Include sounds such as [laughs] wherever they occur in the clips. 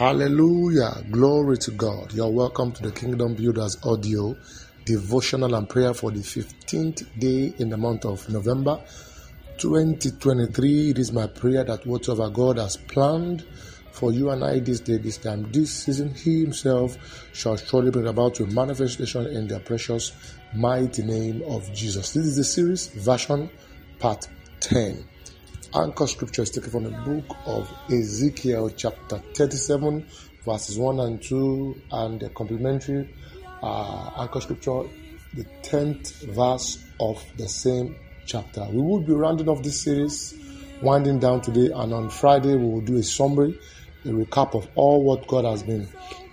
Hallelujah. Glory to God. You're welcome to the Kingdom Builders audio devotional and prayer for the 15th day in the month of November 2023. It is my prayer that whatever God has planned for you and I this day, this time, this season, He Himself shall surely bring about a manifestation in the precious, mighty name of Jesus. This is the series, version part 10 anchor scripture is taken from the book of Ezekiel, chapter 37, verses 1 and 2, and the complementary uh, anchor scripture, the 10th verse of the same chapter. We will be rounding off this series, winding down today, and on Friday, we will do a summary, a recap of all what God has been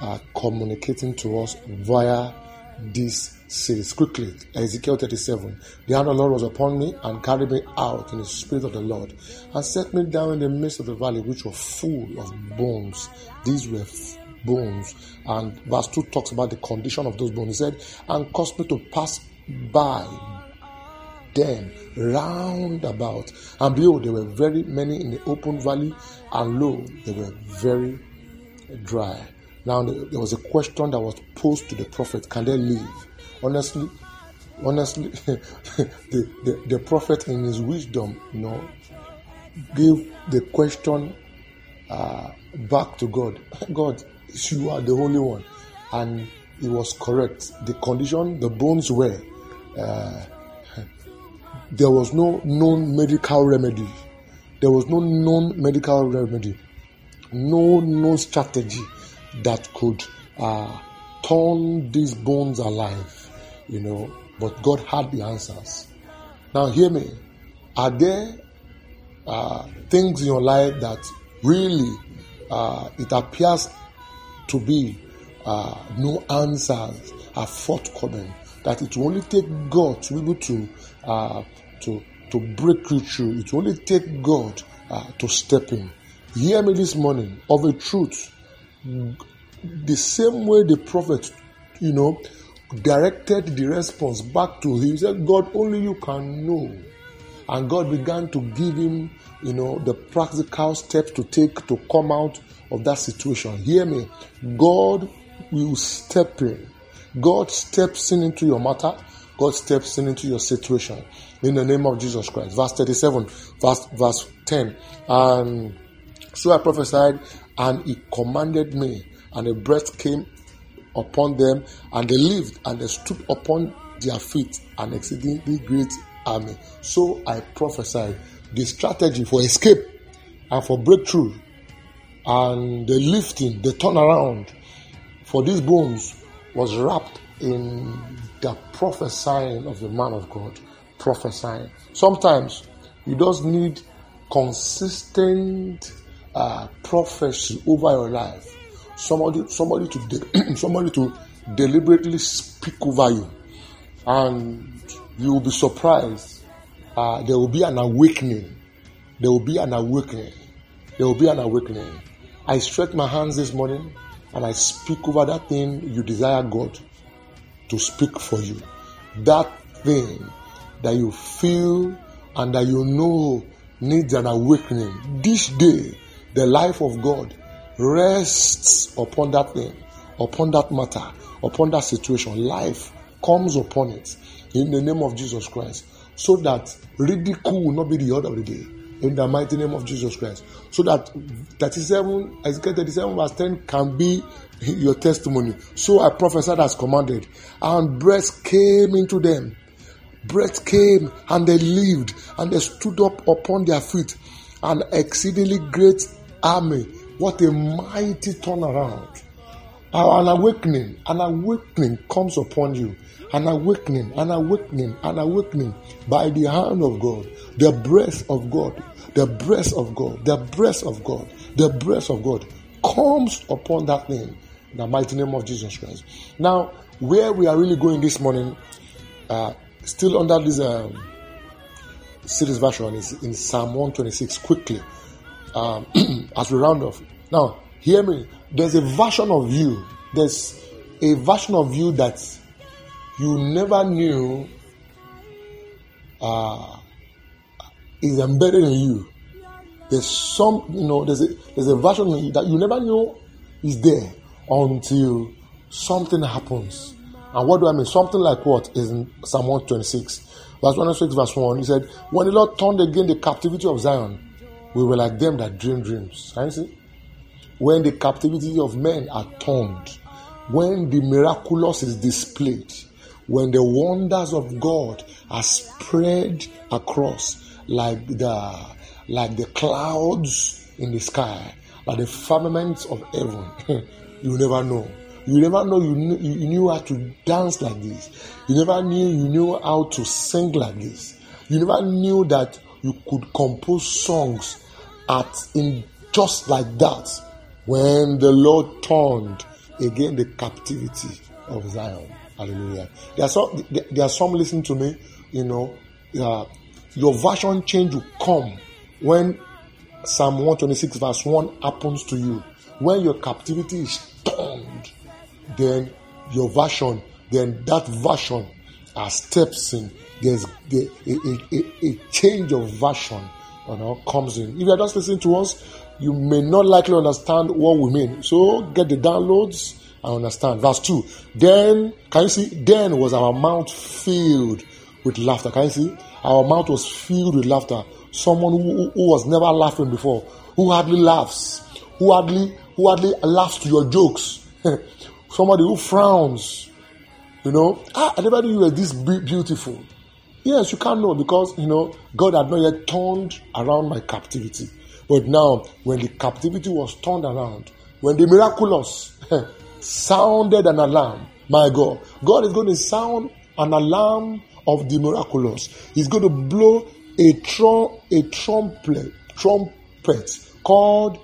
uh, communicating to us via this series. Quickly, Ezekiel 37. The hand of the Lord was upon me and carried me out in the spirit of the Lord and set me down in the midst of the valley, which was full of bones. These were bones. And verse 2 talks about the condition of those bones. He said, and caused me to pass by them round about. And behold, there were very many in the open valley, and lo, they were very dry. Now, there was a question that was posed to the prophet Can they live? Honestly, honestly, [laughs] the, the, the prophet, in his wisdom, you know, gave the question uh, back to God [laughs] God, you are the Holy One. And it was correct. The condition, the bones were, uh, [laughs] there was no known medical remedy. There was no known medical remedy, no known strategy that could uh, turn these bones alive, you know. But God had the answers. Now, hear me. Are there uh, things in your life that really uh, it appears to be uh, no answers are forthcoming? That it will only take God to be able to uh, to to break you through. It will only take God uh, to step in. Hear me this morning of a truth the same way the prophet, you know, directed the response back to him. He said, God, only you can know. And God began to give him, you know, the practical steps to take to come out of that situation. Hear me. God will step in. God steps in into your matter. God steps in into your situation. In the name of Jesus Christ. Verse 37, verse, verse 10. And so I prophesied, and he commanded me and a breath came upon them, and they lived, and they stood upon their feet, an exceedingly great army. So I prophesied the strategy for escape and for breakthrough, and the lifting, the turnaround for these bones was wrapped in the prophesying of the man of God. Prophesying. Sometimes you just need consistent uh, prophecy over your life somebody somebody to de- [clears throat] somebody to deliberately speak over you. And you will be surprised. Uh, there will be an awakening. There will be an awakening. There will be an awakening. I stretch my hands this morning and i speak over that thing you desire god to speak for you. That thing that you feel and that you know needs an awakening. This day the life of god rests upon that thing, upon that matter, upon that situation. Life comes upon it in the name of Jesus Christ, so that ridicule will not be the order of the day. In the mighty name of Jesus Christ, so that 37, Ezekiel 37 verse 10 can be your testimony. So I prophesied as commanded, and breath came into them. Breath came, and they lived, and they stood up upon their feet, an exceedingly great army what a mighty turnaround. An awakening, an awakening comes upon you. An awakening, an awakening, an awakening by the hand of God, the breath of God, the breath of God, the breath of God, the breath of God comes upon that thing in the mighty name of Jesus Christ. Now, where we are really going this morning, uh, still under this um, series version, is in Psalm 126. Quickly, um, [clears throat] as we round off. Now, hear me. There's a version of you. There's a version of you that you never knew uh, is embedded in you. There's some, you know, there's a there's a version you that you never knew is there until something happens. And what do I mean? Something like what is in Psalm 126, verse 106, verse 1. He said, When the Lord turned again the captivity of Zion, we were like them that dream dreams. See? When the captivity of men are turned, when the miraculous is displayed, when the wonders of God are spread across like the like the clouds in the sky, like the firmaments of heaven, [laughs] you never know. You never know you knew, you knew how to dance like this. You never knew you knew how to sing like this. You never knew that you could compose songs at in just like that when the Lord turned again the captivity of Zion. Hallelujah. There are some, there are some listening to me, you know, uh, your version change will come when Psalm 126 verse 1 happens to you. When your captivity is turned, then your version, then that version uh, steps in. There's the, a, a, a, change of version you know, comes in. If you are just listening to us, you may not likely understand what we mean. So get the downloads and understand. Verse 2. Then, can you see? Then was our mouth filled with laughter. Can you see? Our mouth was filled with laughter. Someone who, who was never laughing before, who hardly laughs, who hardly, who hardly laughs to your jokes. [laughs] Somebody who frowns. You know, ah, I never knew you were this beautiful. Yes, you can't know because, you know, God had not yet turned around my captivity. But now, when the captivity was turned around, when the miraculous [laughs] sounded an alarm, my God, God is going to sound an alarm of the miraculous. He's going to blow a, trum, a trumpet, trumpet called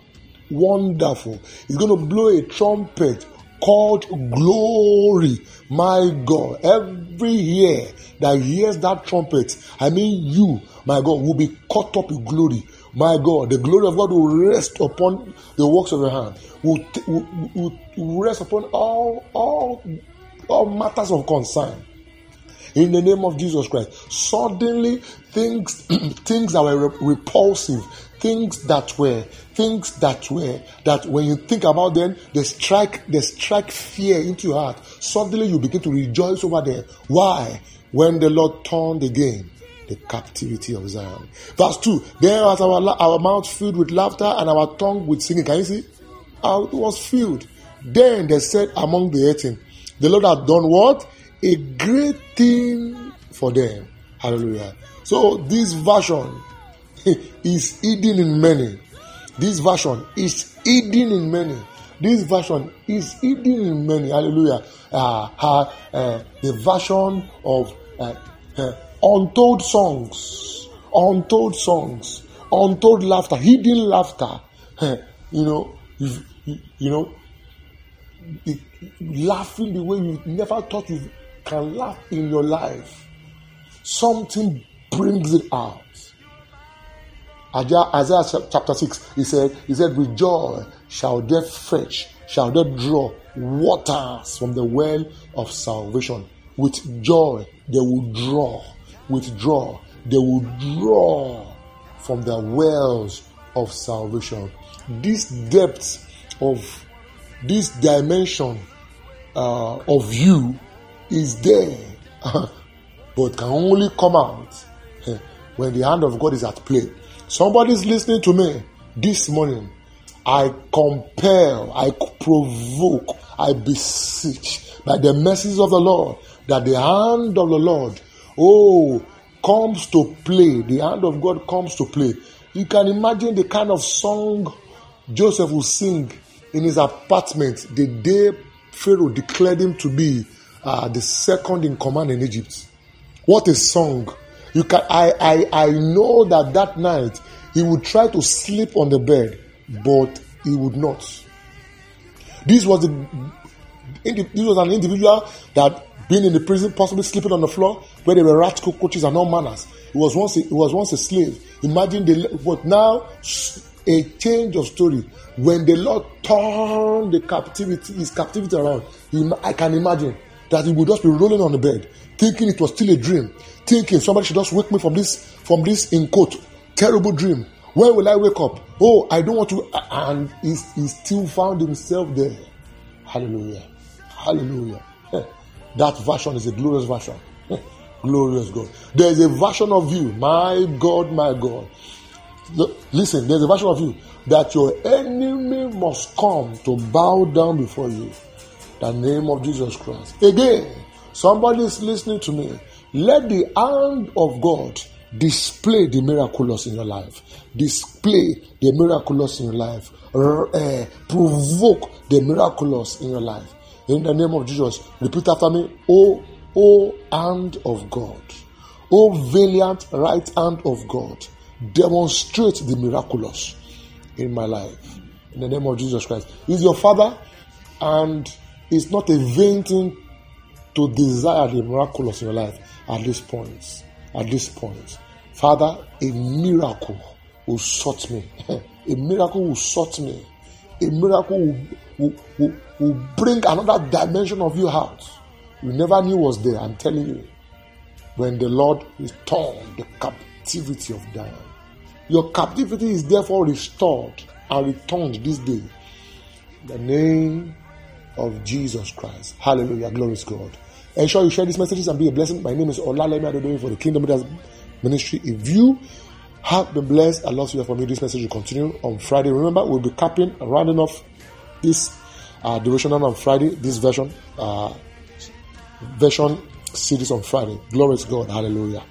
wonderful. He's going to blow a trumpet called glory. My God, every year that hears that trumpet, I mean you, my God, will be caught up in glory. My God, the glory of God will rest upon the works of your hand, will, will, will, rest upon all, all, all matters of concern in the name of Jesus Christ. Suddenly, things [clears throat] things that were repulsive, things that were things that were that when you think about them, they strike they strike fear into your heart. Suddenly, you begin to rejoice over them. Why? When the Lord turned again the captivity of Zion. Verse 2 there was our, our mouth filled with laughter and our tongue with singing. Can you see? It was filled. Then they said among the eighteen, The Lord had done what? a great thing for them. Hallelujah. So this version [laughs] is hidden in many. This version is hidden in many. This version is hidden in many. Hallelujah. Uh, uh, uh, the version of uh, untold songs, untold songs, untold laughter, hidden laughter. you know, you, you know, laughing the way you never thought you can laugh in your life, something brings it out. Isaiah chapter 6, he said, He said, With joy shall they fetch, shall they draw waters from the well of salvation. With joy they will draw, with draw, they will draw from the wells of salvation. This depth of this dimension uh, of you is there, [laughs] but can only come out eh, when the hand of God is at play. Somebody's listening to me this morning. I compel, I provoke, I beseech by the mercies of the Lord that the hand of the Lord, oh, comes to play. The hand of God comes to play. You can imagine the kind of song Joseph will sing in his apartment the day Pharaoh declared him to be uh, the second in command in Egypt. What a song! You can I, I I know that that night he would try to sleep on the bed, but he would not. This was the this was an individual that been in the prison, possibly sleeping on the floor where there were rats, cockroaches, and all manners. He was once a, he was once a slave. Imagine the but now a change of story. When the Lord turned the captivity, his captivity around, I can imagine that he would just be rolling on the bed, thinking it was still a dream, thinking somebody should just wake me from this, from this in quote, terrible dream. When will I wake up? Oh, I don't want to. And he, he still found himself there. Hallelujah. Hallelujah. That version is a glorious version. glorious God. There is a version of you, my God, my God. Listen, there's a version of you that your enemy must come to bow down before you. The name of Jesus Christ. Again, somebody is listening to me. Let the hand of God display the miraculous in your life. Display the miraculous in your life. Uh, provoke the miraculous in your life. In the name of Jesus, repeat after me. Oh, oh, hand of God. Oh, valiant right hand of God. Demonstrate the miraculous in my life. In the name of Jesus Christ. He's your father, and it's not a vain thing to desire the miraculous in your life at this point. At this point. Father, a miracle will sort me. [laughs] a miracle will sort me. A miracle will, will, will, will bring another dimension of you out. You never knew was there, I'm telling you. When the Lord returned the captivity of Zion. Your captivity is therefore restored and returned this day. In the name of Jesus Christ. Hallelujah. Glory to God. Ensure you share these messages and be a blessing. My name is Olalemi Adedoyin for the Kingdom Leaders Ministry. If you have been blessed, I love you for me. This message will continue on Friday. Remember, we'll be capping, and rounding off this uh, devotional on Friday. This version, uh, version series on Friday. Glory to God. Hallelujah.